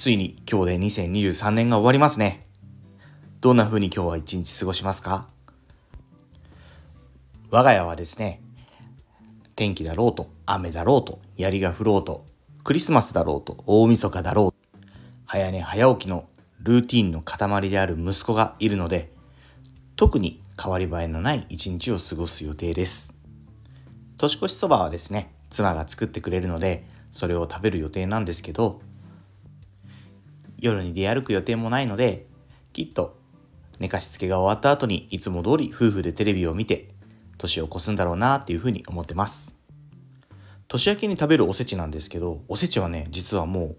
ついに今日で2023年が終わりますね。どんな風に今日は一日過ごしますか？我が家はですね天気だろうと雨だろうと槍が降ろうとクリスマスだろうと大晦日だろう早寝早起きのルーティンの塊である息子がいるので特に変わり映えのない一日を過ごす予定です。年越しそばはですね妻が作ってくれるのでそれを食べる予定なんですけど夜に出歩く予定もないのできっと寝かしつけが終わった後にいつも通り夫婦でテレビを見て年を越すんだろうなっていうふうに思ってます。年明けに食べるおせちなんですけどおせちはね実はもう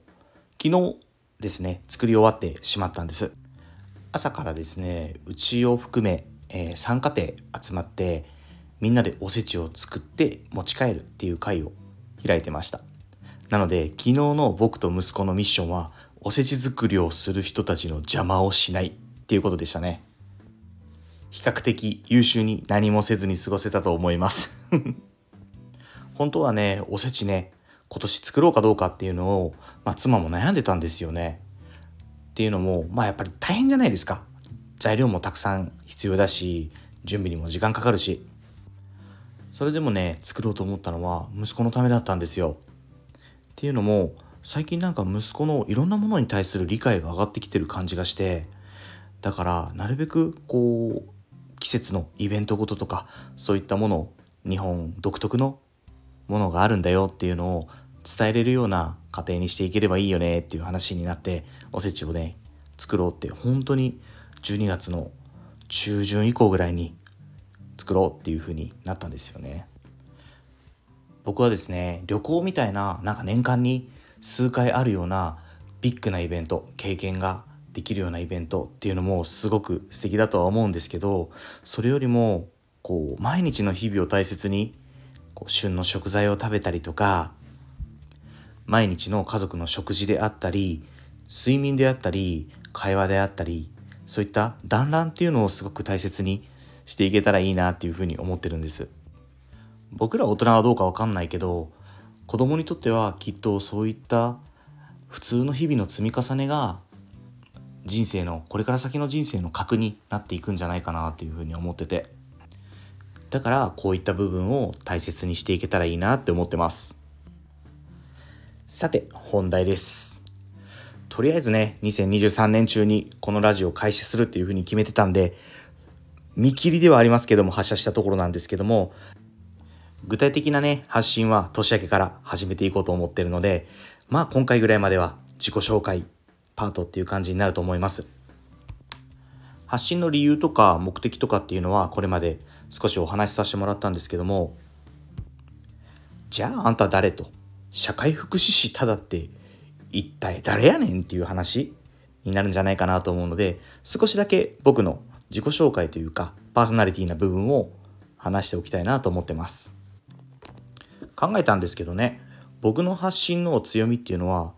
昨日ですね作り終わってしまったんです。朝からですねうちを含め、えー、3家庭集まってみんなでおせちを作って持ち帰るっていう会を開いてました。なので昨日の僕と息子のミッションはおせち作りをする人たちの邪魔をしないっていうことでしたね。比較的優秀に何もせずに過ごせたと思います。本当はねおせちね今年作ろうかどうかっていうのを、まあ、妻も悩んでたんですよね。っていうのもまあやっぱり大変じゃないですか。材料もたくさん必要だし準備にも時間かかるし。それでもね作ろうと思ったのは息子のためだったんですよ。っていうのも最近なんか息子のいろんなものに対する理解が上がってきてる感じがしてだからなるべくこう季節のイベントごととかそういったものを日本独特のものがあるんだよっていうのを伝えれるような家庭にしていければいいよねっていう話になっておせちをね作ろうって本当に12月の中旬以降ぐらいに作ろうっていう風になったんですよね。僕はですね旅行みたいななんか年間に数回あるようなビッグなイベント経験ができるようなイベントっていうのもすごく素敵だとは思うんですけどそれよりもこう毎日の日々を大切にこう旬の食材を食べたりとか毎日の家族の食事であったり睡眠であったり会話であったりそういった団らんっていうのをすごく大切にしていけたらいいなっていうふうに思ってるんです。僕ら大人はどうかわかんないけど子供にとってはきっとそういった普通の日々の積み重ねが人生のこれから先の人生の核になっていくんじゃないかなっていうふうに思ってて。だからこういった部分を大切にしていけたらいいなって思ってます。さて本題です。とりあえずね2023年中にこのラジオを開始するっていうふうに決めてたんで見切りではありますけども発射したところなんですけども具体的なね発信は年明けから始めていこうと思ってるのでまあ今回ぐらいまでは自己紹介パートっていう感じになると思います。発信の理由とか目的とかっていうのはこれまで少しお話しさせてもらったんですけどもじゃああんた誰と社会福祉士ただって一体誰やねんっていう話になるんじゃないかなと思うので少しだけ僕の自己紹介というかパーソナリティな部分を話しておきたいなと思ってます考えたんですけどね僕の発信の強みっていうのは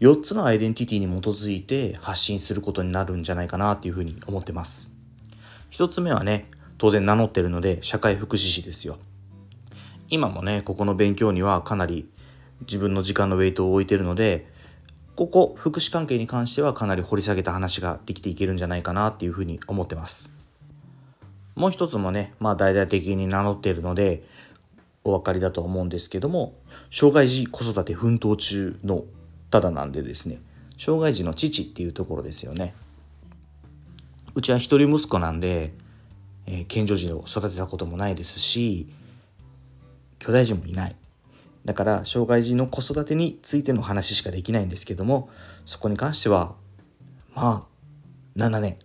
4つのアイデンティティに基づいて発信することになるんじゃないかなっていうふうに思ってます。1つ目はね、当然名乗ってるので社会福祉士ですよ。今もね、ここの勉強にはかなり自分の時間のウェイトを置いてるので、ここ福祉関係に関してはかなり掘り下げた話ができていけるんじゃないかなっていうふうに思ってます。もう一つもね、まあ大々的に名乗っているので、お分かりだと思うんですけども、障害児子育て奮闘中のただなんでですね障害児の父っていうところですよねうちは一人息子なんで、えー、健常児を育てたこともないですし兄弟児もいないだから障害児の子育てについての話しかできないんですけどもそこに関してはまあ7年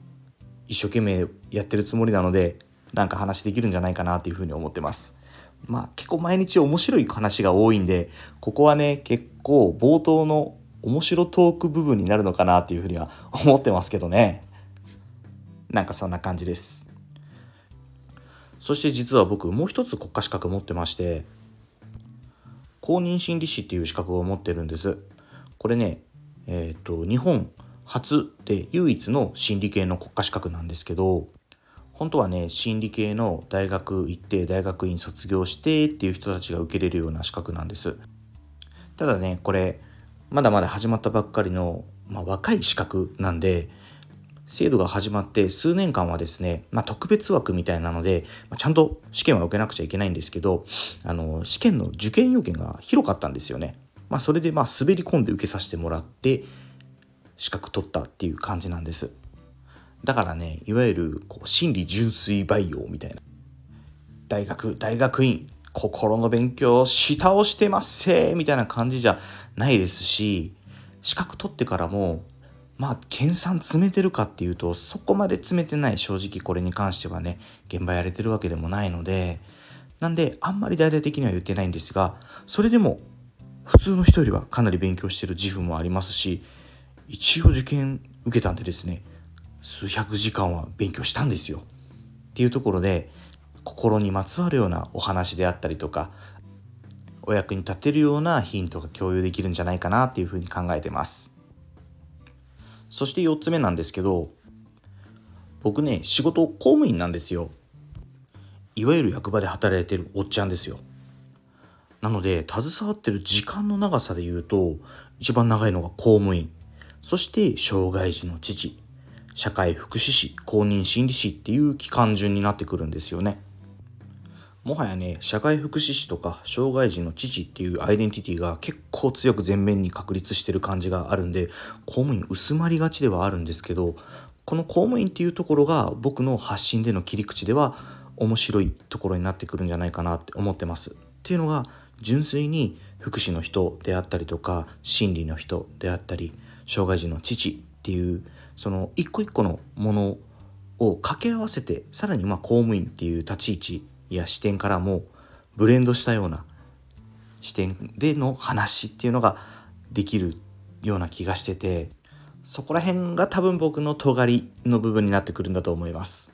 一生懸命やってるつもりなのでなんか話できるんじゃないかなっていうふうに思ってます。まあ結構毎日面白い話が多いんでここはね結構冒頭の面白トーク部分になるのかなっていうふうには思ってますけどね。なんかそんな感じです。そして実は僕もう一つ国家資格持ってまして公認心理師っていう資格を持ってるんです。これねえっ、ー、と日本初で唯一の心理系の国家資格なんですけど本当はね心理系の大学行って大学院卒業してっていう人たちが受けれるような資格なんですただねこれまだまだ始まったばっかりの、まあ、若い資格なんで制度が始まって数年間はですね、まあ、特別枠みたいなので、まあ、ちゃんと試験は受けなくちゃいけないんですけどあの試験の受験要件が広かったんですよね。まあ、それでまあ滑り込んで受けさせてもらって資格取ったっていう感じなんです。だからねいわゆるこう心理純粋培養みたいな。大学大学院心の勉強下をしてますせみたいな感じじゃないですし資格取ってからもまあ研鑽詰めてるかっていうとそこまで詰めてない正直これに関してはね現場やれてるわけでもないのでなんであんまり大々的には言ってないんですがそれでも普通の人よりはかなり勉強してる自負もありますし一応受験受けたんでですね数百時間は勉強したんですよ。っていうところで心にまつわるようなお話であったりとかお役に立てるようなヒントが共有できるんじゃないかなっていうふうに考えてます。そして4つ目なんですけど僕ね仕事公務員なんですよ。いわゆる役場で働いてるおっちゃんですよ。なので携わってる時間の長さで言うと一番長いのが公務員そして障害児の父社会福祉士公認心理士っていう期間順になってくるんですよねもはやね社会福祉士とか障害児の父っていうアイデンティティが結構強く前面に確立してる感じがあるんで公務員薄まりがちではあるんですけどこの公務員っていうところが僕の発信での切り口では面白いところになってくるんじゃないかなって思ってます。っていうのが純粋に福祉の人であったりとか心理の人であったり障害児の父っていうその一個一個のものを掛け合わせてさらにまあ公務員っていう立ち位置や視点からもブレンドしたような視点での話っていうのができるような気がしててそこら辺が多分僕の尖りの部分になってくるんだと思います。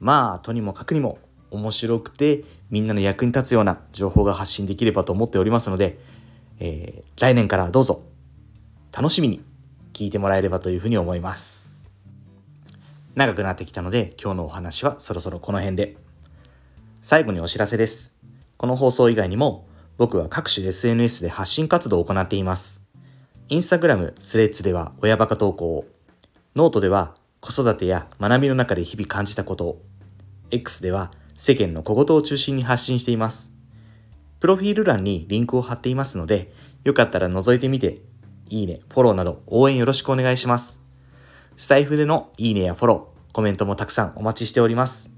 まあとにもかくにも面白くてみんなの役に立つような情報が発信できればと思っておりますので、えー、来年からどうぞ。楽しみに。聞いてもらえればというふうに思います。長くなってきたので今日のお話はそろそろこの辺で。最後にお知らせです。この放送以外にも僕は各種 SNS で発信活動を行っています。インスタグラム、スレッズでは親バカ投稿を、ノートでは子育てや学びの中で日々感じたことを、X では世間の小言を中心に発信しています。プロフィール欄にリンクを貼っていますので、よかったら覗いてみていいね、フォローなど応援よろしくお願いします。スタエフでのいいねやフォロー、コメントもたくさんお待ちしております。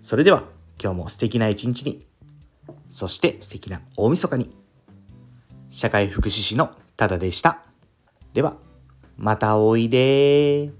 それでは今日も素敵な一日に、そして素敵な大晦日に。社会福祉士のただでした。では、またおいで